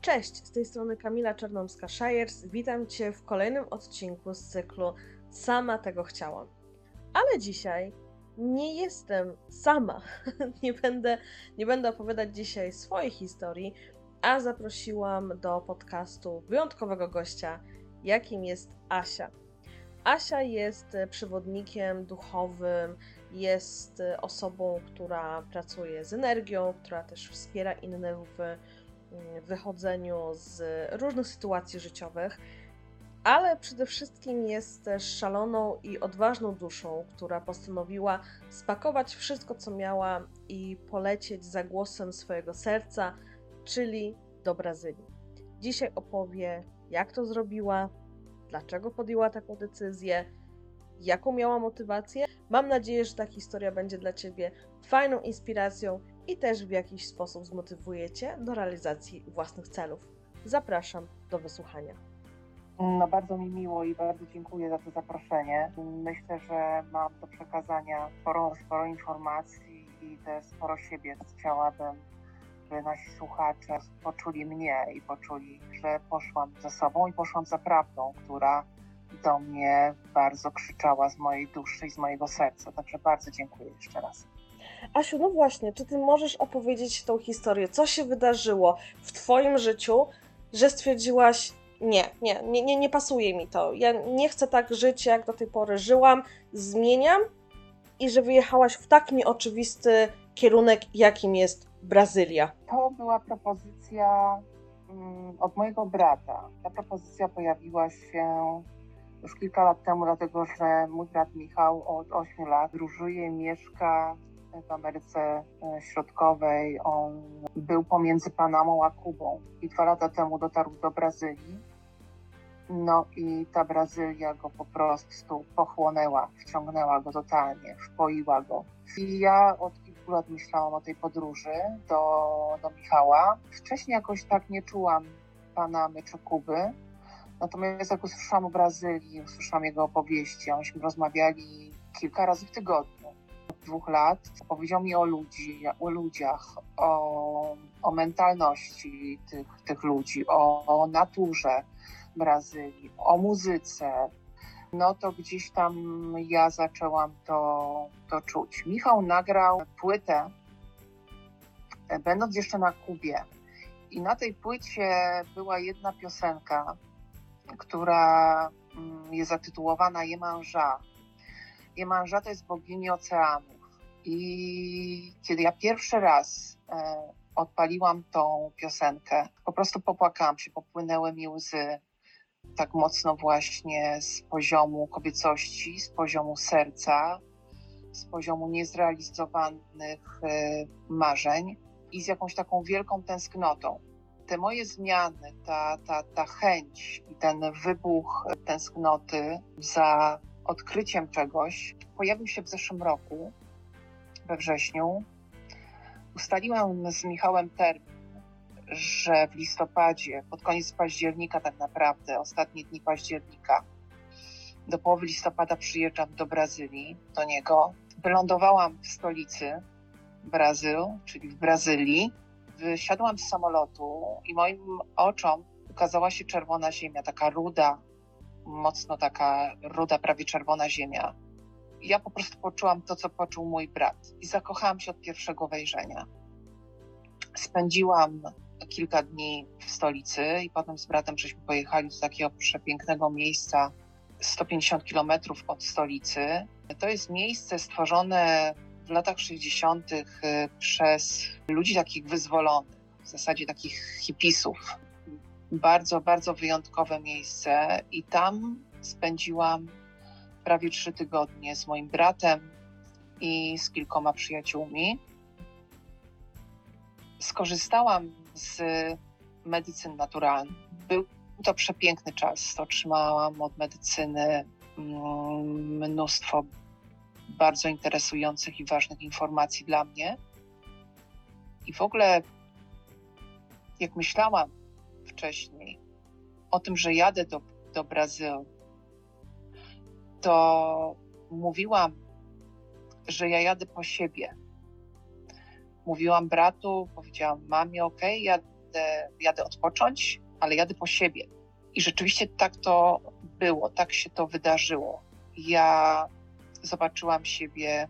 Cześć, z tej strony Kamila Czarnomska-Shires. Witam Cię w kolejnym odcinku z cyklu Sama tego chciałam. Ale dzisiaj nie jestem sama. nie, będę, nie będę opowiadać dzisiaj swojej historii, a zaprosiłam do podcastu wyjątkowego gościa, jakim jest Asia. Asia jest przewodnikiem duchowym, jest osobą, która pracuje z energią, która też wspiera innych w wychodzeniu z różnych sytuacji życiowych, ale przede wszystkim jest też szaloną i odważną duszą, która postanowiła spakować wszystko, co miała i polecieć za głosem swojego serca, czyli do Brazylii. Dzisiaj opowie, jak to zrobiła, dlaczego podjęła taką decyzję, jaką miała motywację. Mam nadzieję, że ta historia będzie dla Ciebie fajną inspiracją i też w jakiś sposób zmotywuje Cię do realizacji własnych celów. Zapraszam do wysłuchania. No bardzo mi miło i bardzo dziękuję za to zaproszenie. Myślę, że mam do przekazania sporo, sporo informacji i też sporo siebie. Chciałabym, żeby nasi słuchacze poczuli mnie i poczuli, że poszłam za sobą i poszłam za prawdą, która do mnie bardzo krzyczała z mojej duszy i z mojego serca. Także bardzo dziękuję jeszcze raz. Asiu, no właśnie, czy ty możesz opowiedzieć tą historię? Co się wydarzyło w twoim życiu, że stwierdziłaś, nie, nie, nie, nie, nie pasuje mi to. Ja nie chcę tak żyć, jak do tej pory żyłam, zmieniam i że wyjechałaś w tak nieoczywisty kierunek, jakim jest Brazylia. To była propozycja mm, od mojego brata. Ta propozycja pojawiła się już kilka lat temu, dlatego że mój brat Michał od 8 lat różuje mieszka w Ameryce e, Środkowej. On był pomiędzy Panamą a Kubą i dwa lata temu dotarł do Brazylii. No i ta Brazylia go po prostu pochłonęła, wciągnęła go totalnie, wpoiła go. I ja od kilku lat myślałam o tej podróży do, do Michała. Wcześniej jakoś tak nie czułam Panamy czy Kuby. Natomiast jak usłyszałam o Brazylii, usłyszałam jego opowieści, a myśmy rozmawiali kilka razy w tygodniu dwóch lat powiedział mi o ludzi, o ludziach, o, o mentalności tych, tych ludzi, o, o naturze Brazylii, o muzyce, no to gdzieś tam ja zaczęłam to, to czuć. Michał nagrał płytę, e, będąc jeszcze na Kubie. I na tej płycie była jedna piosenka, która mm, jest zatytułowana Jemanża. Jemanża to jest bogini oceanów. I kiedy ja pierwszy raz e, odpaliłam tą piosenkę, po prostu popłakałam się, popłynęły mi łzy tak mocno właśnie z poziomu kobiecości, z poziomu serca, z poziomu niezrealizowanych e, marzeń i z jakąś taką wielką tęsknotą. Te moje zmiany, ta, ta, ta chęć i ten wybuch tęsknoty za odkryciem czegoś pojawił się w zeszłym roku, we wrześniu. Ustaliłam z Michałem termin, że w listopadzie, pod koniec października tak naprawdę, ostatnie dni października, do połowy listopada przyjeżdżam do Brazylii, do niego. Wylądowałam w stolicy Brazyl, czyli w Brazylii. Wysiadłam z samolotu i moim oczom ukazała się czerwona ziemia, taka ruda, mocno taka ruda, prawie czerwona ziemia. Ja po prostu poczułam to, co poczuł mój brat i zakochałam się od pierwszego wejrzenia. Spędziłam kilka dni w stolicy i potem z bratem żeśmy pojechali do takiego przepięknego miejsca 150 kilometrów od stolicy. To jest miejsce stworzone w latach 60. Y, przez ludzi takich wyzwolonych, w zasadzie takich hipisów bardzo, bardzo wyjątkowe miejsce i tam spędziłam prawie trzy tygodnie z moim bratem i z kilkoma przyjaciółmi. Skorzystałam z medycyn naturalnych. Był to przepiękny czas. Otrzymałam od medycyny mm, mnóstwo bardzo interesujących i ważnych informacji dla mnie. I w ogóle, jak myślałam wcześniej o tym, że jadę do, do Brazylii, to mówiłam, że ja jadę po siebie. Mówiłam bratu, powiedziałam mamie, ok, ja jadę, jadę odpocząć, ale jadę po siebie. I rzeczywiście tak to było, tak się to wydarzyło. Ja zobaczyłam siebie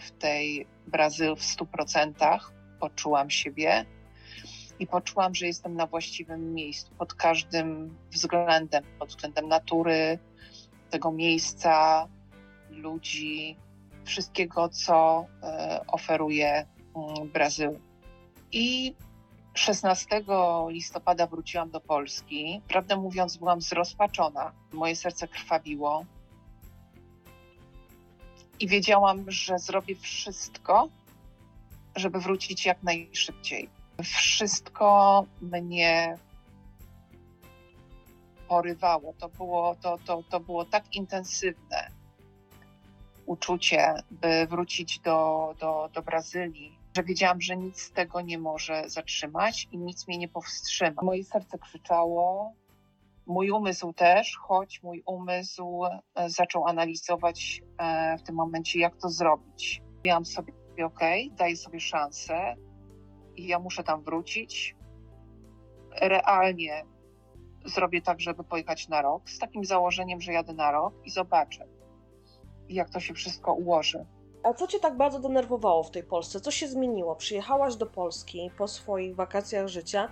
w tej Brazylii w stu procentach, poczułam siebie i poczułam, że jestem na właściwym miejscu pod każdym względem, pod względem natury, tego miejsca, ludzi, wszystkiego, co e, oferuje mm, Brazyl. I 16 listopada wróciłam do Polski. Prawdę mówiąc, byłam zrozpaczona. Moje serce krwawiło. I wiedziałam, że zrobię wszystko, żeby wrócić jak najszybciej. Wszystko mnie porywało. To było, to, to, to było tak intensywne uczucie, by wrócić do, do, do Brazylii, że wiedziałam, że nic z tego nie może zatrzymać i nic mnie nie powstrzyma. Moje serce krzyczało, mój umysł też, choć mój umysł e, zaczął analizować e, w tym momencie, jak to zrobić. Miałam sobie, ok, daję sobie szansę i ja muszę tam wrócić. Realnie zrobię tak, żeby pojechać na rok, z takim założeniem, że jadę na rok i zobaczę, jak to się wszystko ułoży. A co cię tak bardzo denerwowało w tej Polsce? Co się zmieniło? Przyjechałaś do Polski po swoich wakacjach życia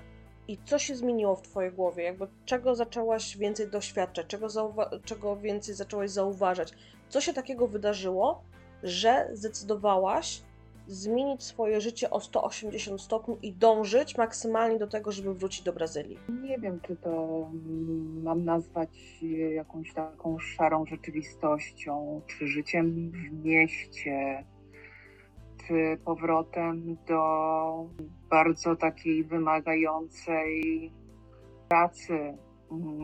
i co się zmieniło w twojej głowie? Jakby czego zaczęłaś więcej doświadczać? Czego, czego więcej zaczęłaś zauważać? Co się takiego wydarzyło, że zdecydowałaś zmienić swoje życie o 180 stopni i dążyć maksymalnie do tego, żeby wrócić do Brazylii? Nie wiem, czy to mam nazwać jakąś taką szarą rzeczywistością, czy życiem w mieście, czy powrotem do bardzo takiej wymagającej pracy.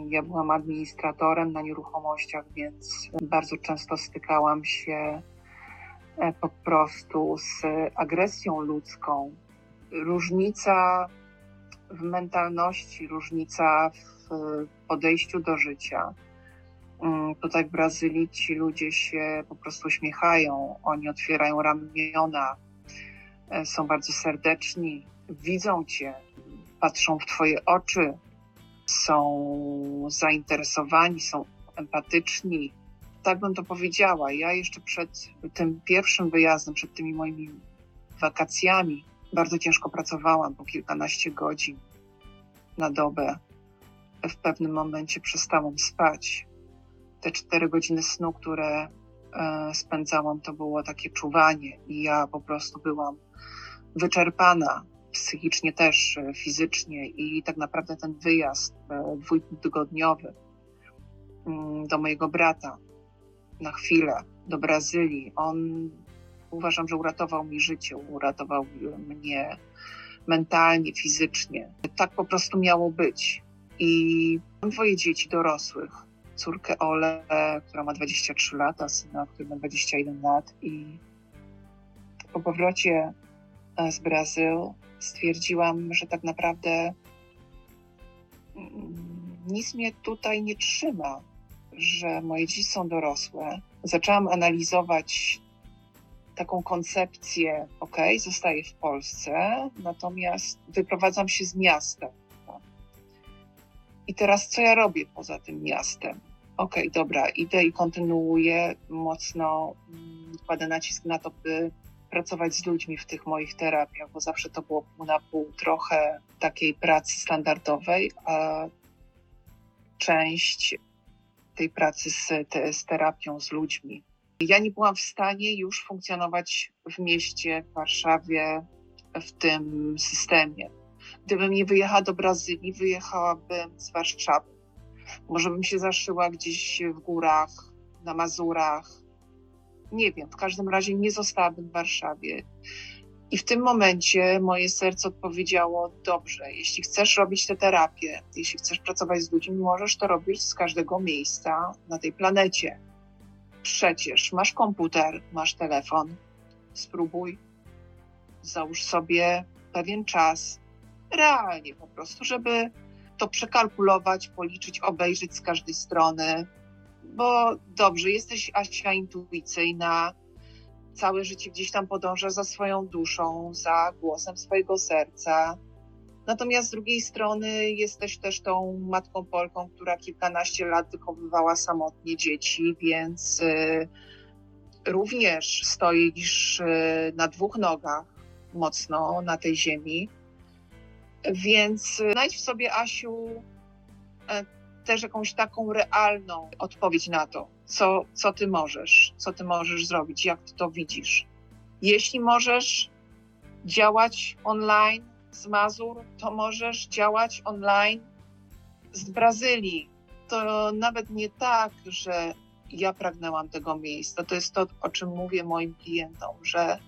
Ja byłam administratorem na nieruchomościach, więc bardzo często stykałam się po prostu z agresją ludzką. Różnica w mentalności, różnica w podejściu do życia. Mm, tutaj w Brazylii ci ludzie się po prostu uśmiechają, oni otwierają ramiona, e, są bardzo serdeczni, widzą cię, patrzą w twoje oczy, są zainteresowani, są empatyczni, tak bym to powiedziała. Ja jeszcze przed tym pierwszym wyjazdem, przed tymi moimi wakacjami, bardzo ciężko pracowałam po kilkanaście godzin na dobę. W pewnym momencie przestałam spać. Te cztery godziny snu, które e, spędzałam, to było takie czuwanie, i ja po prostu byłam wyczerpana psychicznie też, e, fizycznie, i tak naprawdę ten wyjazd e, dwutygodniowy mm, do mojego brata na chwilę do Brazylii. On uważam, że uratował mi życie, uratował mnie mentalnie, fizycznie. Tak po prostu miało być. I mam dwoje dzieci dorosłych. Córkę Ole, która ma 23 lata, syna, który ma 21 lat. I po powrocie e, z Brazyl stwierdziłam, że tak naprawdę mm, nic mnie tutaj nie trzyma że moje dzieci są dorosłe, zaczęłam analizować taką koncepcję, ok, zostaję w Polsce, natomiast wyprowadzam się z miasta. I teraz co ja robię poza tym miastem? Ok, dobra, idę i kontynuuję mocno, mm, kładę nacisk na to, by pracować z ludźmi w tych moich terapiach, bo zawsze to było pół na pół, trochę takiej pracy standardowej, a część tej pracy z, te, z terapią, z ludźmi. Ja nie byłam w stanie już funkcjonować w mieście, w Warszawie, w tym systemie. Gdybym nie wyjechała do Brazylii, wyjechałabym z Warszawy. Może bym się zaszyła gdzieś w górach, na Mazurach. Nie wiem, w każdym razie nie zostałabym w Warszawie. I w tym momencie moje serce odpowiedziało: Dobrze, jeśli chcesz robić tę terapię, jeśli chcesz pracować z ludźmi, możesz to robić z każdego miejsca na tej planecie. Przecież masz komputer, masz telefon. Spróbuj, załóż sobie pewien czas, realnie po prostu, żeby to przekalkulować, policzyć, obejrzeć z każdej strony. Bo dobrze, jesteś Asia intuicyjna, całe życie gdzieś tam podąża za swoją duszą, za głosem swojego serca. Natomiast z drugiej strony jesteś też tą matką Polką, która kilkanaście lat wychowywała samotnie dzieci, więc y, również stoisz y, na dwóch nogach mocno na tej ziemi. Więc znajdź w sobie, Asiu, e, też jakąś taką realną odpowiedź na to, co, co ty możesz, co ty możesz zrobić, jak ty to widzisz. Jeśli możesz działać online z Mazur, to możesz działać online z Brazylii. To nawet nie tak, że ja pragnęłam tego miejsca. To jest to, o czym mówię moim klientom, że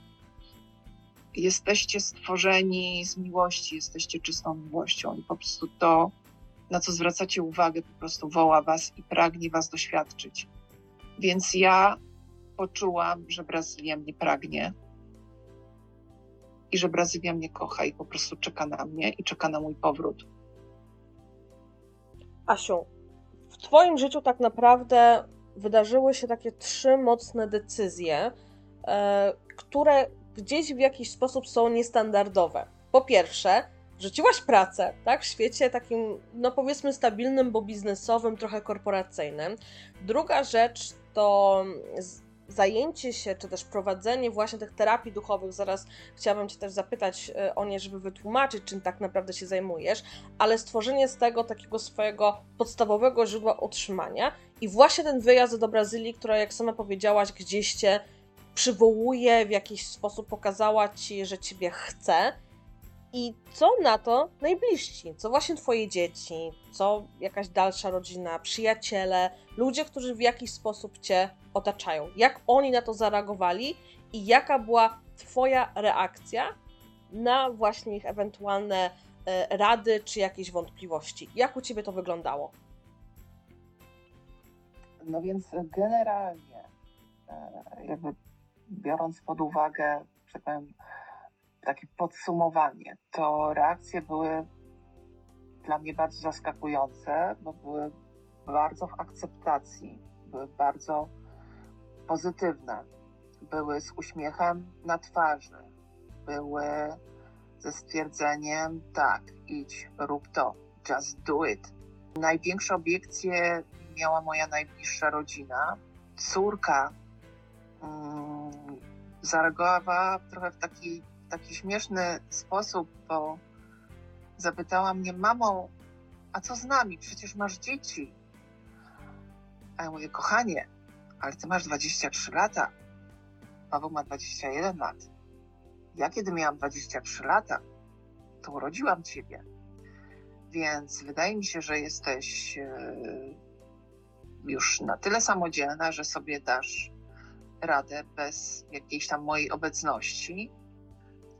jesteście stworzeni z miłości, jesteście czystą miłością i po prostu to, na co zwracacie uwagę, po prostu woła was i pragnie was doświadczyć. Więc ja poczułam, że Brazylia mnie pragnie i że Brazylia mnie kocha i po prostu czeka na mnie i czeka na mój powrót. Asiu, w Twoim życiu tak naprawdę wydarzyły się takie trzy mocne decyzje, e, które gdzieś w jakiś sposób są niestandardowe. Po pierwsze, rzuciłaś pracę, tak, w świecie takim, no powiedzmy stabilnym, bo biznesowym, trochę korporacyjnym. Druga rzecz to zajęcie się, czy też prowadzenie właśnie tych terapii duchowych, zaraz chciałabym Cię też zapytać e, o nie, żeby wytłumaczyć, czym tak naprawdę się zajmujesz, ale stworzenie z tego takiego swojego podstawowego źródła utrzymania i właśnie ten wyjazd do Brazylii, która jak sama powiedziałaś, gdzieś Cię przywołuje, w jakiś sposób pokazała Ci, że Ciebie chce, i co na to najbliżsi? Co właśnie Twoje dzieci? Co jakaś dalsza rodzina, przyjaciele, ludzie, którzy w jakiś sposób Cię otaczają? Jak oni na to zareagowali i jaka była Twoja reakcja na właśnie ich ewentualne e, rady czy jakieś wątpliwości? Jak u Ciebie to wyglądało? No więc generalnie, e, jakby biorąc pod uwagę, że powiem, takie podsumowanie, to reakcje były dla mnie bardzo zaskakujące, bo były bardzo w akceptacji, były bardzo pozytywne, były z uśmiechem na twarzy, były ze stwierdzeniem: tak, idź, rób to, just do it. Największe obiekcje miała moja najbliższa rodzina. Córka mm, zareagowała trochę w taki taki śmieszny sposób, bo zapytała mnie, mamo, a co z nami? Przecież masz dzieci. A ja mówię, kochanie, ale ty masz 23 lata. Paweł ma 21 lat. Ja kiedy miałam 23 lata, to urodziłam ciebie. Więc wydaje mi się, że jesteś e, już na tyle samodzielna, że sobie dasz radę bez jakiejś tam mojej obecności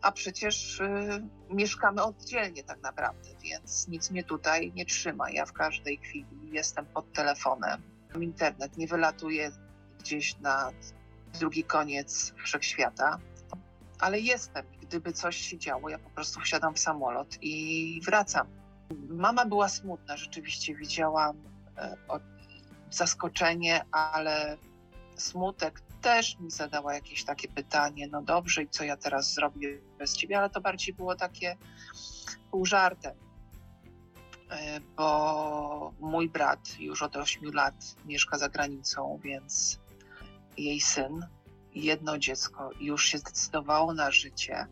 a przecież y, mieszkamy oddzielnie tak naprawdę, więc nic mnie tutaj nie trzyma. Ja w każdej chwili jestem pod telefonem. Internet nie wylatuje gdzieś na drugi koniec wszechświata, ale jestem. Gdyby coś się działo, ja po prostu wsiadam w samolot i wracam. Mama była smutna, rzeczywiście widziałam e, zaskoczenie, ale smutek też mi zadała jakieś takie pytanie, no dobrze, i co ja teraz zrobię bez ciebie, ale to bardziej było takie pół żartem, e, bo mój brat już od 8 lat mieszka za granicą, więc jej syn, jedno dziecko już się zdecydowało na życie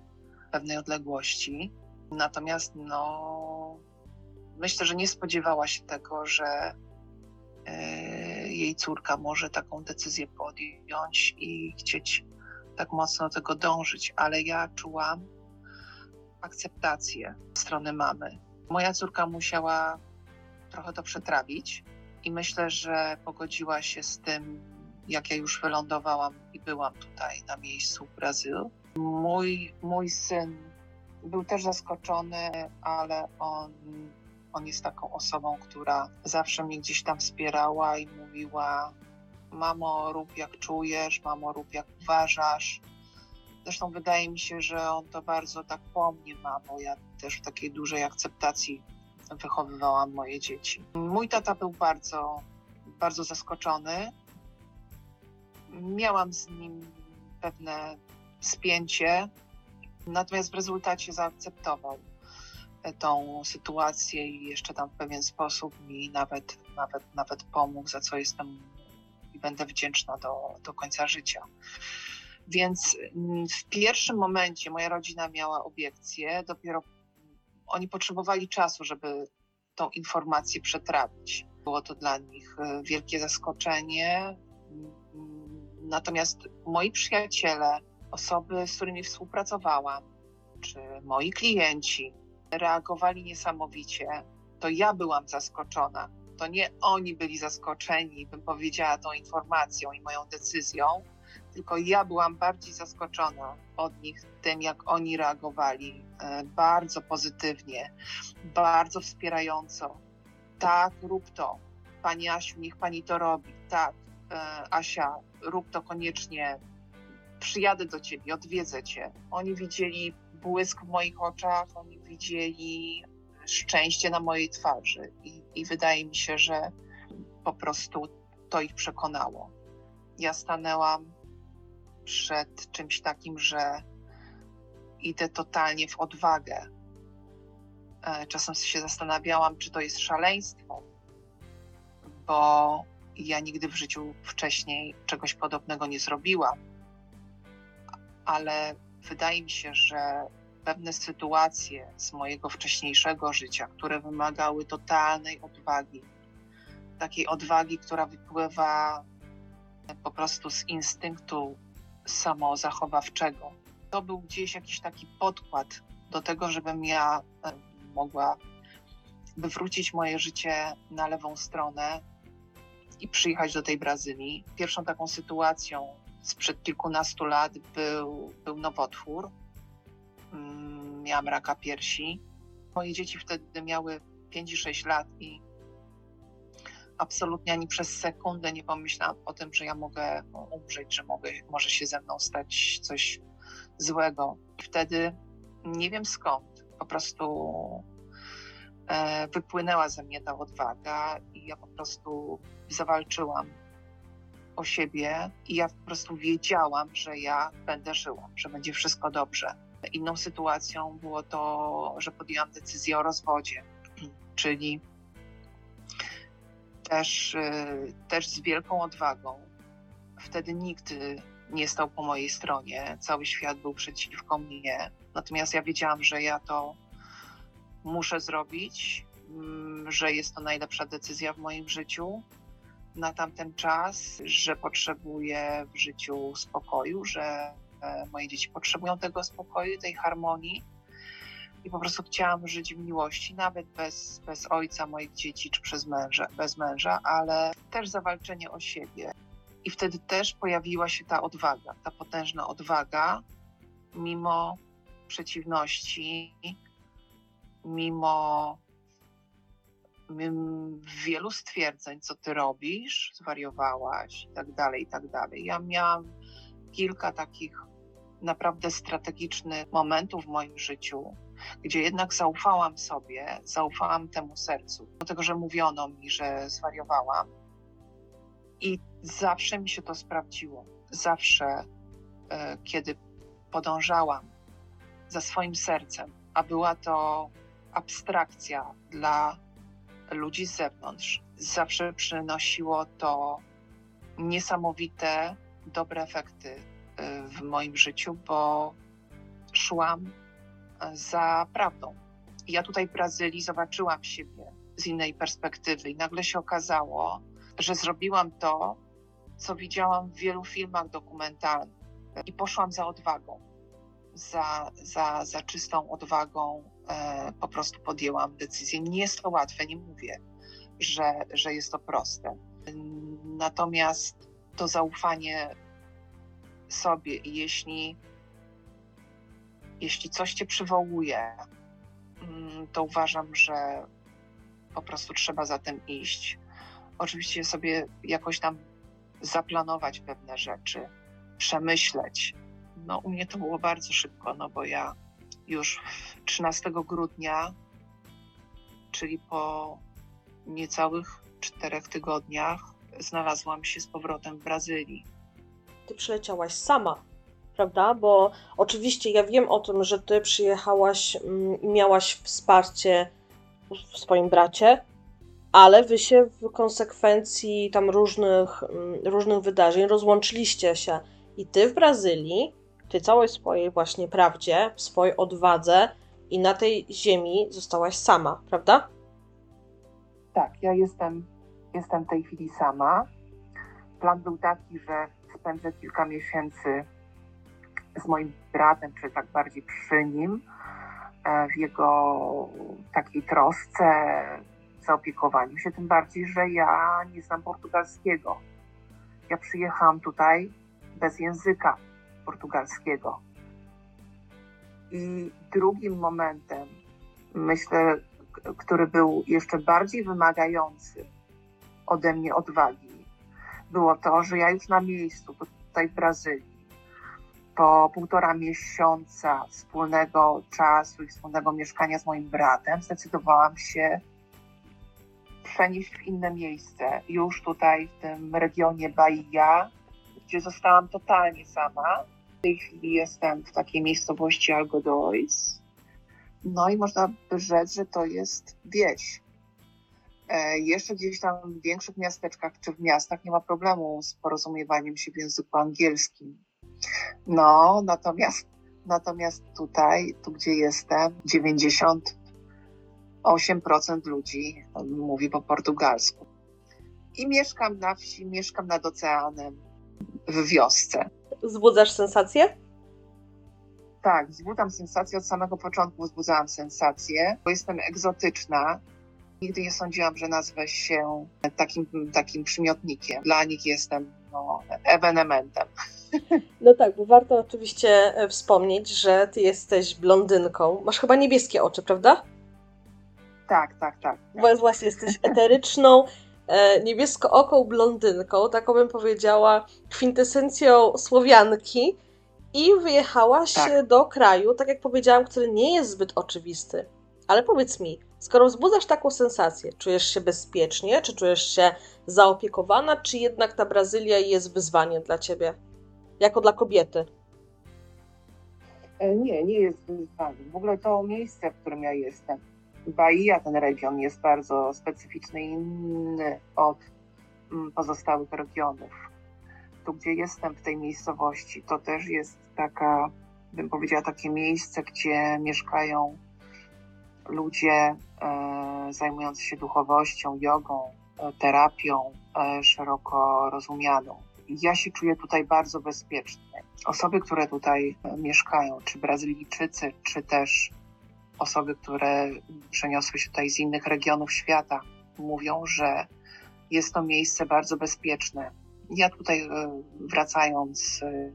pewnej odległości. Natomiast no, myślę, że nie spodziewała się tego, że E, jej córka może taką decyzję podjąć i chcieć tak mocno do tego dążyć, ale ja czułam akceptację strony mamy. Moja córka musiała trochę to przetrawić i myślę, że pogodziła się z tym, jak ja już wylądowałam i byłam tutaj na miejscu w Brazyl. Mój, mój syn był też zaskoczony, ale on on jest taką osobą, która zawsze mnie gdzieś tam wspierała i mówiła: Mamo, rób jak czujesz, mamo, rób jak uważasz. Zresztą wydaje mi się, że on to bardzo tak po mnie ma, bo ja też w takiej dużej akceptacji wychowywałam moje dzieci. Mój tata był bardzo, bardzo zaskoczony. Miałam z nim pewne spięcie, natomiast w rezultacie zaakceptował tą sytuację i jeszcze tam w pewien sposób mi nawet, nawet, nawet pomógł, za co jestem i będę wdzięczna do, do końca życia. Więc mm, w pierwszym momencie moja rodzina miała obiekcje, dopiero oni potrzebowali czasu, żeby tą informację przetrawić. Było to dla nich e, wielkie zaskoczenie. Mm, Natomiast moi przyjaciele, osoby, z którymi współpracowałam, czy moi klienci reagowali niesamowicie, to ja byłam zaskoczona. To nie oni byli zaskoczeni, bym powiedziała, tą informacją i moją decyzją, tylko ja byłam bardziej zaskoczona od nich tym, jak oni reagowali e, bardzo pozytywnie, bardzo wspierająco. Tak, rób to. Pani Asiu, niech pani to robi. Tak, e, Asia, rób to koniecznie. Przyjadę do ciebie, odwiedzę cię. Oni widzieli błysk w moich oczach, oni widzieli szczęście na mojej twarzy i, i wydaje mi się, że po prostu to ich przekonało. Ja stanęłam przed czymś takim, że idę totalnie w odwagę. E, Czasem się zastanawiałam, czy to jest szaleństwo, bo ja nigdy w życiu wcześniej czegoś podobnego nie zrobiłam. Ale wydaje mi się, że pewne sytuacje z mojego wcześniejszego życia, które wymagały totalnej odwagi, takiej odwagi, która wypływa po prostu z instynktu samozachowawczego. To był gdzieś jakiś taki podkład do tego, żebym ja e, mogła wywrócić moje życie na lewą stronę i przyjechać do tej Brazylii. Pierwszą taką sytuacją sprzed kilkunastu lat był, był nowotwór. Mm, Miałam raka piersi. Moje dzieci wtedy miały 5 i 6 lat i absolutnie ani przez sekundę nie pomyślałam o tym, że ja mogę umrzeć, że mogę, może się ze mną stać coś złego. I wtedy nie wiem skąd, po prostu e, wypłynęła ze mnie ta odwaga i ja po prostu zawalczyłam o siebie i ja po prostu wiedziałam, że ja będę żyła, że będzie wszystko dobrze. Inną sytuacją było to, że podjęłam decyzję o rozwodzie, czyli też, y, też z wielką odwagą. Wtedy nikt nie stał po mojej stronie, cały świat był przeciwko mnie. Natomiast ja wiedziałam, że ja to muszę zrobić, mm, że jest to najlepsza decyzja w moim życiu na tamten czas, że potrzebuję w życiu spokoju, że e, moje dzieci potrzebują tego spokoju, tej harmonii i po prostu chciałam żyć w miłości, nawet bez, bez ojca moich dzieci, czy przez męża, bez męża, ale też zawalczenie o siebie. I wtedy też pojawiła się ta odwaga, ta potężna odwaga, mimo przeciwności, mimo, mimo wielu stwierdzeń, co ty robisz, zwariowałaś i tak dalej, i tak dalej. Ja miałam kilka takich naprawdę strategicznych momentów w moim życiu, gdzie jednak zaufałam sobie, zaufałam temu sercu, do tego, że mówiono mi, że zwariowałam. I zawsze mi się to sprawdziło. Zawsze, e, kiedy podążałam za swoim sercem, a była to abstrakcja dla ludzi z zewnątrz, zawsze przynosiło to niesamowite, dobre efekty e, w moim życiu, bo szłam za prawdą. Ja tutaj w Brazylii zobaczyłam siebie z innej perspektywy i nagle się okazało, że zrobiłam to, co widziałam w wielu filmach dokumentalnych i poszłam za odwagą. Za, za, za czystą odwagą po prostu podjęłam decyzję. Nie jest to łatwe, nie mówię, że, że jest to proste. Natomiast to zaufanie sobie, jeśli jeśli coś cię przywołuje, mm, to uważam, że po prostu trzeba za tym iść. Oczywiście sobie jakoś tam zaplanować pewne rzeczy, przemyśleć. No, u mnie to było bardzo szybko, no bo ja już 13 grudnia, czyli po niecałych czterech tygodniach, znalazłam się z powrotem w Brazylii. Ty przyleciałaś sama prawda? Bo oczywiście ja wiem o tym, że ty przyjechałaś mm, i miałaś wsparcie w swoim bracie, ale wy się w konsekwencji tam różnych, mm, różnych wydarzeń rozłączyliście się. I ty w Brazylii, ty całej swojej właśnie prawdzie, swojej odwadze i na tej ziemi zostałaś sama, prawda? Tak, ja jestem, jestem w tej chwili sama. Plan był taki, że spędzę kilka miesięcy z moim bratem, czy tak bardziej przy nim, e, w jego takiej trosce, zaopiekowaniu się, tym bardziej, że ja nie znam portugalskiego. Ja przyjechałam tutaj bez języka portugalskiego. I drugim momentem, myślę, który był jeszcze bardziej wymagający ode mnie odwagi, było to, że ja już na miejscu, tutaj w Brazylii, po półtora miesiąca wspólnego czasu i wspólnego mieszkania z moim bratem, zdecydowałam się przenieść w inne miejsce, już tutaj w tym regionie Bahia, gdzie zostałam totalnie sama. Tej chwili jestem w takiej miejscowości Algodois. No i można by rzec, że to jest wieś. E, jeszcze gdzieś tam w większych miasteczkach czy w miastach nie ma problemu z porozumiewaniem się w języku angielskim. No, natomiast, natomiast tutaj, tu gdzie jestem, 90 8% ludzi mówi po portugalsku. I mieszkam na wsi, mieszkam nad oceanem, w wiosce. Wzbudzasz sensację? Tak, wzbudzam sensację. Od samego początku wzbudzałam sensację, bo jestem egzotyczna. Nigdy nie sądziłam, że nazwę się takim, takim przymiotnikiem. Dla nich jestem no, ewenementem. No tak, bo warto oczywiście e, wspomnieć, że ty jesteś blondynką. Masz chyba niebieskie oczy, prawda? Tak, tak, tak. Bo właśnie jesteś eteryczną, niebiesko-oką blondynką, taką bym powiedziała, kwintesencją Słowianki i wyjechałaś tak. do kraju, tak jak powiedziałam, który nie jest zbyt oczywisty. Ale powiedz mi, skoro wzbudzasz taką sensację, czujesz się bezpiecznie, czy czujesz się zaopiekowana, czy jednak ta Brazylia jest wyzwaniem dla ciebie, jako dla kobiety? E, nie, nie jest wyzwaniem. W ogóle to miejsce, w którym ja jestem, Bahia, ten region jest bardzo specyficzny i inny od mm, pozostałych regionów. Tu, gdzie jestem w tej miejscowości, to też jest taka, bym powiedziała, takie miejsce, gdzie mieszkają ludzie e, zajmujący się duchowością, jogą, e, terapią e, szeroko rozumianą. Ja się czuję tutaj bardzo bezpiecznie. Osoby, które tutaj e, mieszkają, czy Brazylijczycy, czy też osoby, które przeniosły się tutaj z innych regionów świata, mówią, że jest to miejsce bardzo bezpieczne. Ja tutaj e, wracając e,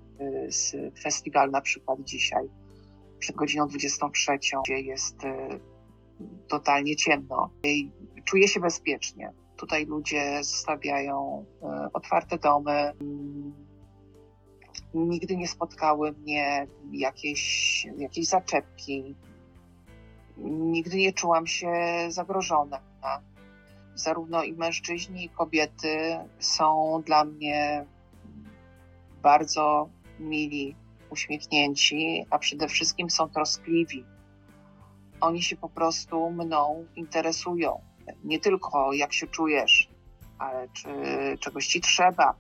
z festiwalu na przykład dzisiaj, przed godziną 23, gdzie jest e, totalnie ciemno, czuję się bezpiecznie. Tutaj ludzie zostawiają otwarte domy. Nigdy nie spotkały mnie jakieś, jakieś zaczepki, nigdy nie czułam się zagrożona. Zarówno i mężczyźni, i kobiety są dla mnie bardzo mili, uśmiechnięci, a przede wszystkim są troskliwi. Oni się po prostu mną interesują. Nie tylko jak się czujesz, ale czy czegoś ci trzeba.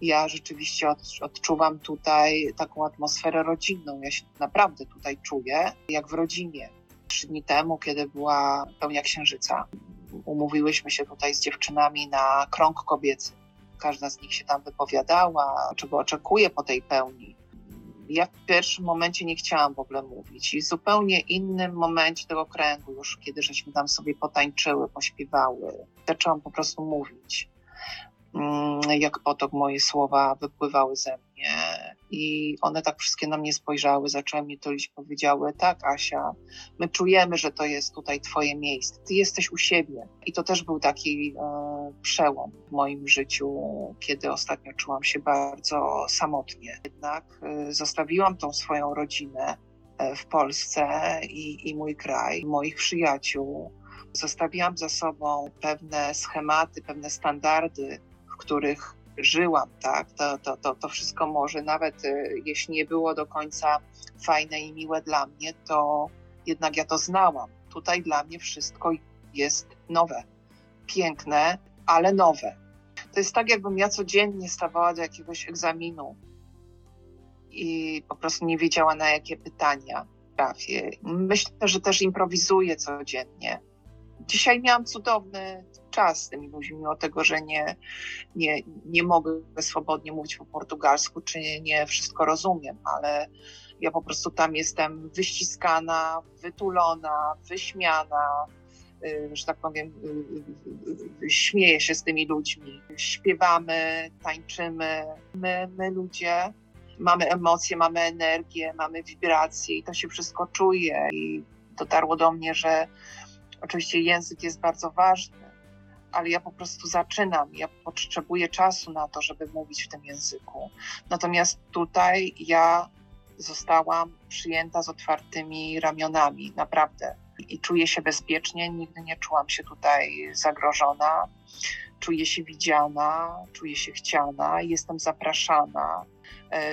Ja rzeczywiście od, odczuwam tutaj taką atmosferę rodzinną. Ja się naprawdę tutaj czuję jak w rodzinie trzy dni temu, kiedy była pełnia księżyca. Umówiłyśmy się tutaj z dziewczynami na krąg kobiecy. Każda z nich się tam wypowiadała, czego oczekuje po tej pełni. Ja w pierwszym momencie nie chciałam w ogóle mówić i w zupełnie innym momencie tego kręgu, już kiedy żeśmy tam sobie potańczyły, pośpiewały, zaczęłam po prostu mówić. Mm, jak potok moje słowa wypływały ze mnie i one tak wszystkie na mnie spojrzały, zaczęły mnie tulić, powiedziały, tak Asia, my czujemy, że to jest tutaj twoje miejsce, ty jesteś u siebie. I to też był taki e, przełom w moim życiu, kiedy ostatnio czułam się bardzo samotnie. Jednak e, zostawiłam tą swoją rodzinę e, w Polsce i, i mój kraj, moich przyjaciół. Zostawiłam za sobą pewne schematy, pewne standardy, w których żyłam, tak, to, to, to, to wszystko może, nawet y, jeśli nie było do końca fajne i miłe dla mnie, to jednak ja to znałam. Tutaj dla mnie wszystko jest nowe, piękne, ale nowe. To jest tak, jakbym ja codziennie stawała do jakiegoś egzaminu i po prostu nie wiedziała, na jakie pytania trafię. Myślę, że też improwizuję codziennie. Dzisiaj miałam cudowny czas mimo tego, że nie, nie, nie mogę swobodnie mówić po portugalsku, czy nie, nie wszystko rozumiem, ale ja po prostu tam jestem wyściskana, wytulona, wyśmiana, y, że tak powiem, y, y, śmieję się z tymi ludźmi. Śpiewamy, tańczymy. My, my ludzie mamy emocje, mamy energię, mamy wibracje i to się wszystko czuje. I dotarło do mnie, że oczywiście język jest bardzo ważny, ale ja po prostu zaczynam. Ja potrzebuję czasu na to, żeby mówić w tym języku. Natomiast tutaj ja zostałam przyjęta z otwartymi ramionami, naprawdę. I czuję się bezpiecznie, nigdy nie czułam się tutaj zagrożona. Czuję się widziana, czuję się chciana, jestem zapraszana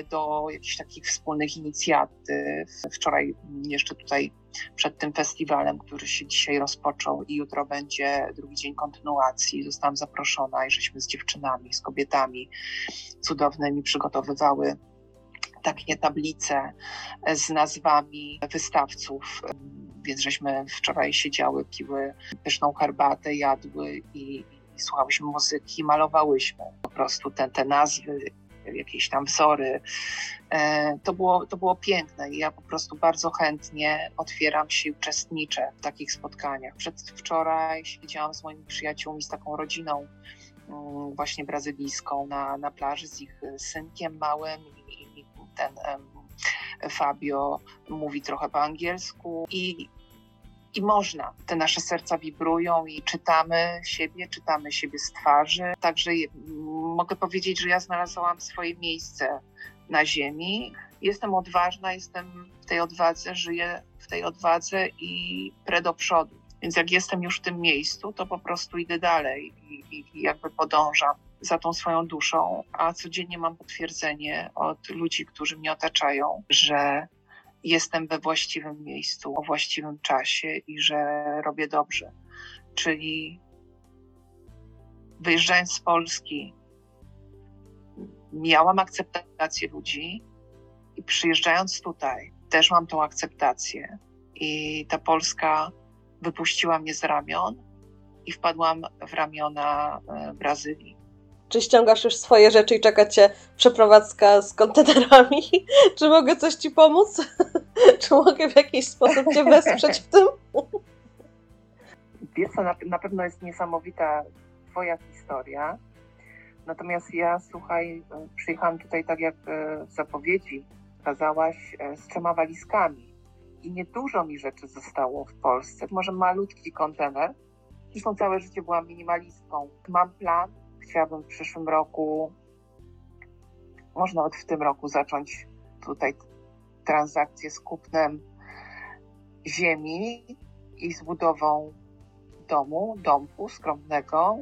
do jakichś takich wspólnych inicjatyw. Wczoraj jeszcze tutaj przed tym festiwalem, który się dzisiaj rozpoczął i jutro będzie drugi dzień kontynuacji, zostałam zaproszona i żeśmy z dziewczynami, z kobietami cudownymi przygotowywały takie tablice z nazwami wystawców. Więc żeśmy wczoraj siedziały, piły pyszną herbatę, jadły i, i słuchałyśmy muzyki, malowałyśmy po prostu te, te nazwy, jakieś tam wzory. E, to było, to było piękne i ja po prostu bardzo chętnie otwieram się i uczestniczę w takich spotkaniach. Przedwczoraj siedziałam z moimi przyjaciółmi, z taką rodziną mm, właśnie brazylijską na, na plaży z ich synkiem małym ten Fabio mówi trochę po angielsku i, i można. Te nasze serca wibrują i czytamy siebie, czytamy siebie z twarzy. Także mogę powiedzieć, że ja znalazłam swoje miejsce na ziemi. Jestem odważna, jestem w tej odwadze, żyję w tej odwadze i pre do przodu. Więc jak jestem już w tym miejscu, to po prostu idę dalej i, i jakby podążam za tą swoją duszą, a codziennie mam potwierdzenie od ludzi, którzy mnie otaczają, że jestem we właściwym miejscu, o właściwym czasie i że robię dobrze. Czyli wyjeżdżając z Polski, miałam akceptację ludzi i przyjeżdżając tutaj, też mam tą akceptację. I ta Polska wypuściła mnie z ramion i wpadłam w ramiona e, Brazylii. Czy ściągasz już swoje rzeczy i czeka cię przeprowadzka z kontenerami? Czy mogę coś ci pomóc? Czy mogę w jakiś sposób cię wesprzeć w tym? Wiesz co, na, na pewno jest niesamowita twoja historia. Natomiast ja, słuchaj, przyjechałam tutaj tak jak e, w zapowiedzi kazałaś e, z trzema walizkami i niedużo mi rzeczy zostało w Polsce. Może malutki kontener. Zresztą całe życie byłam minimalistką. Mam plan, chciałabym w przyszłym roku, może nawet w tym roku, zacząć tutaj transakcję z kupnem ziemi i z budową domu, domku skromnego,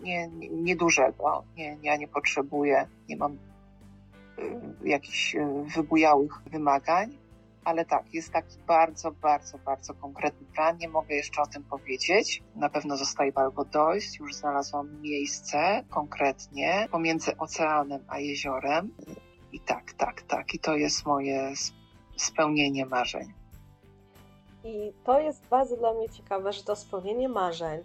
nie, nie, niedużego. Nie, ja nie potrzebuję, nie mam y, jakichś y, wybujałych wymagań ale tak, jest taki bardzo, bardzo, bardzo konkretny plan. Nie mogę jeszcze o tym powiedzieć. Na pewno zostaje bardzo dojść. Już znalazłam miejsce konkretnie pomiędzy oceanem a jeziorem. I tak, tak, tak. I to jest moje spełnienie marzeń. I to jest bardzo dla mnie ciekawe, że to spełnienie marzeń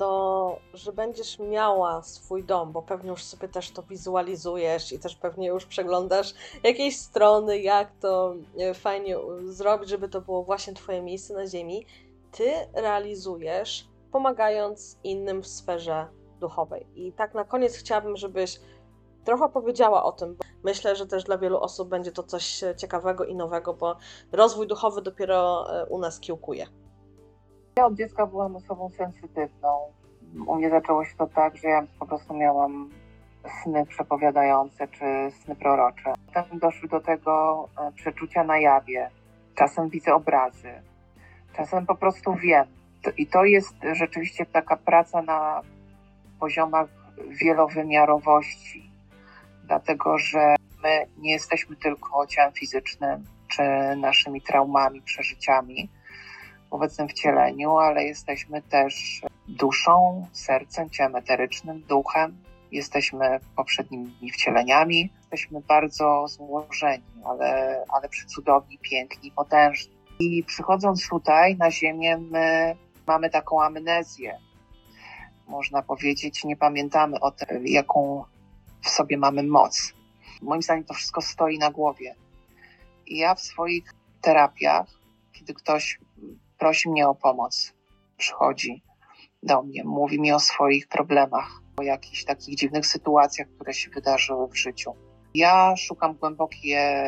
to, że będziesz miała swój dom, bo pewnie już sobie też to wizualizujesz i też pewnie już przeglądasz jakieś strony, jak to e, fajnie zrobić, żeby to było właśnie Twoje miejsce na ziemi, Ty realizujesz, pomagając innym w sferze duchowej. I tak na koniec chciałabym, żebyś trochę powiedziała o tym. Myślę, że też dla wielu osób będzie to coś ciekawego i nowego, bo rozwój duchowy dopiero e, u nas kiełkuje. Ja od dziecka byłam osobą sensytywną. U mnie zaczęło się to tak, że ja po prostu miałam sny przepowiadające czy sny prorocze. Potem doszły do tego e, przeczucia na jawie. Czasem widzę obrazy, czasem po prostu wiem. I to jest rzeczywiście taka praca na poziomach wielowymiarowości, dlatego że my nie jesteśmy tylko ciałem fizycznym czy naszymi traumami, przeżyciami obecnym wcieleniu, ale jesteśmy też duszą, sercem, ciałem eterycznym, duchem. Jesteśmy poprzednimi wcieleniami, jesteśmy bardzo złożeni, ale, ale przecudowni, piękni, potężni. I przychodząc tutaj na Ziemię, my mamy taką amnezję. Można powiedzieć, nie pamiętamy o tym, jaką w sobie mamy moc. Moim zdaniem to wszystko stoi na głowie. I ja w swoich terapiach, kiedy ktoś prosi mnie o pomoc, przychodzi do mnie, mówi mi o swoich problemach, o jakichś takich dziwnych sytuacjach, które się wydarzyły w życiu. Ja szukam, głębokie,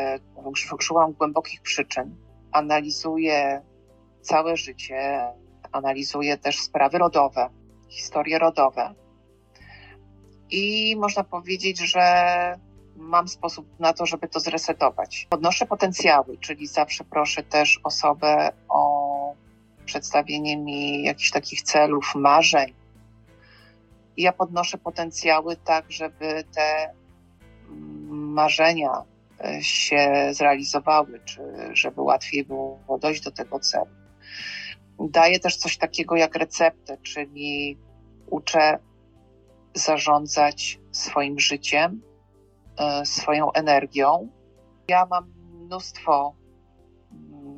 szukam głębokich przyczyn, analizuję całe życie, analizuję też sprawy rodowe, historie rodowe. I można powiedzieć, że mam sposób na to, żeby to zresetować. Podnoszę potencjały, czyli zawsze proszę też osobę o przedstawienie mi jakichś takich celów, marzeń. Ja podnoszę potencjały tak, żeby te marzenia e, się zrealizowały, czy żeby łatwiej było dojść do tego celu. Daję też coś takiego jak receptę, czyli uczę zarządzać swoim życiem, e, swoją energią. Ja mam mnóstwo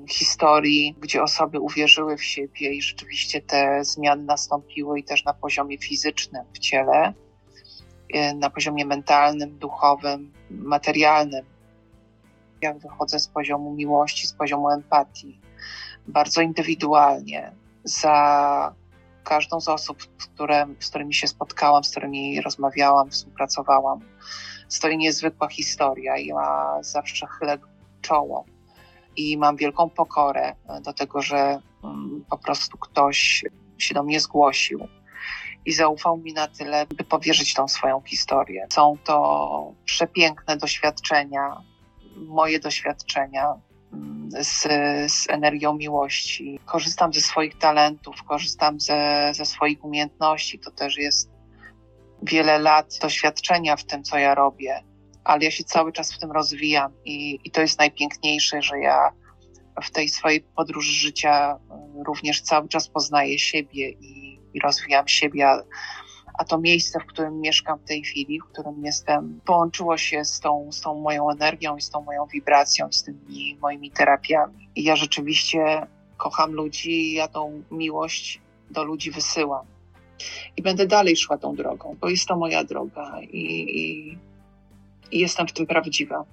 historii, gdzie osoby uwierzyły w siebie i rzeczywiście te zmiany nastąpiły i też na poziomie fizycznym w ciele, e, na poziomie mentalnym, duchowym, materialnym. Ja wychodzę z poziomu miłości, z poziomu empatii, bardzo indywidualnie. Za każdą z osób, które, z którymi się spotkałam, z którymi rozmawiałam, współpracowałam, stoi niezwykła historia i ja zawsze chylę czoło i mam wielką pokorę e, do tego, że mm, po prostu ktoś się do mnie zgłosił i zaufał mi na tyle, by powierzyć tą swoją historię. Są to przepiękne doświadczenia, moje doświadczenia mm, z, z energią miłości. Korzystam ze swoich talentów, korzystam ze, ze swoich umiejętności. To też jest wiele lat doświadczenia w tym, co ja robię ale ja się cały czas w tym rozwijam i, i to jest najpiękniejsze, że ja w tej swojej podróży życia y, również cały czas poznaję siebie i, i rozwijam siebie, a, a, to miejsce, w którym mieszkam w tej chwili, w którym jestem, połączyło się z tą, z tą moją energią i z tą moją wibracją, z tymi moimi terapiami. I ja rzeczywiście kocham ludzi ja tą miłość do ludzi wysyłam. I będę dalej szła tą drogą, bo jest to moja droga i, i i jestem w tym prawdziwa.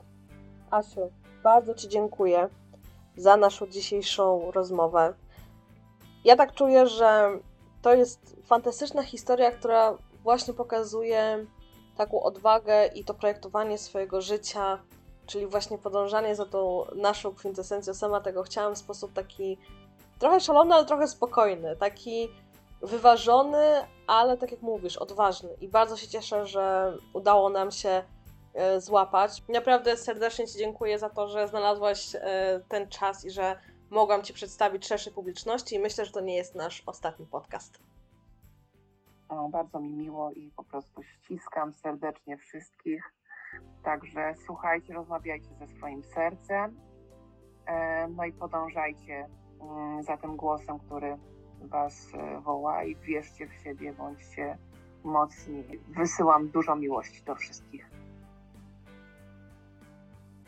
Asiu, bardzo Ci dziękuję za naszą dzisiejszą rozmowę. Ja tak czuję, że to jest fantastyczna historia, która właśnie pokazuje taką odwagę i to projektowanie swojego życia, czyli właśnie podążanie za tą naszą kwintesencją. Sama tego chciałam w sposób taki trochę szalony, ale trochę spokojny, taki wyważony, ale tak jak mówisz, odważny. I bardzo się cieszę, że udało nam się złapać. Naprawdę serdecznie Ci dziękuję za to, że znalazłaś e, ten czas i że mogłam Ci przedstawić szerszej publiczności i myślę, że to nie jest nasz ostatni podcast. O, bardzo mi miło i po prostu ściskam serdecznie wszystkich. Także słuchajcie, rozmawiajcie ze swoim sercem, e, no i podążajcie mm, za tym głosem, który Was woła i wierzcie w siebie, bądźcie mocni. Wysyłam dużo miłości do wszystkich.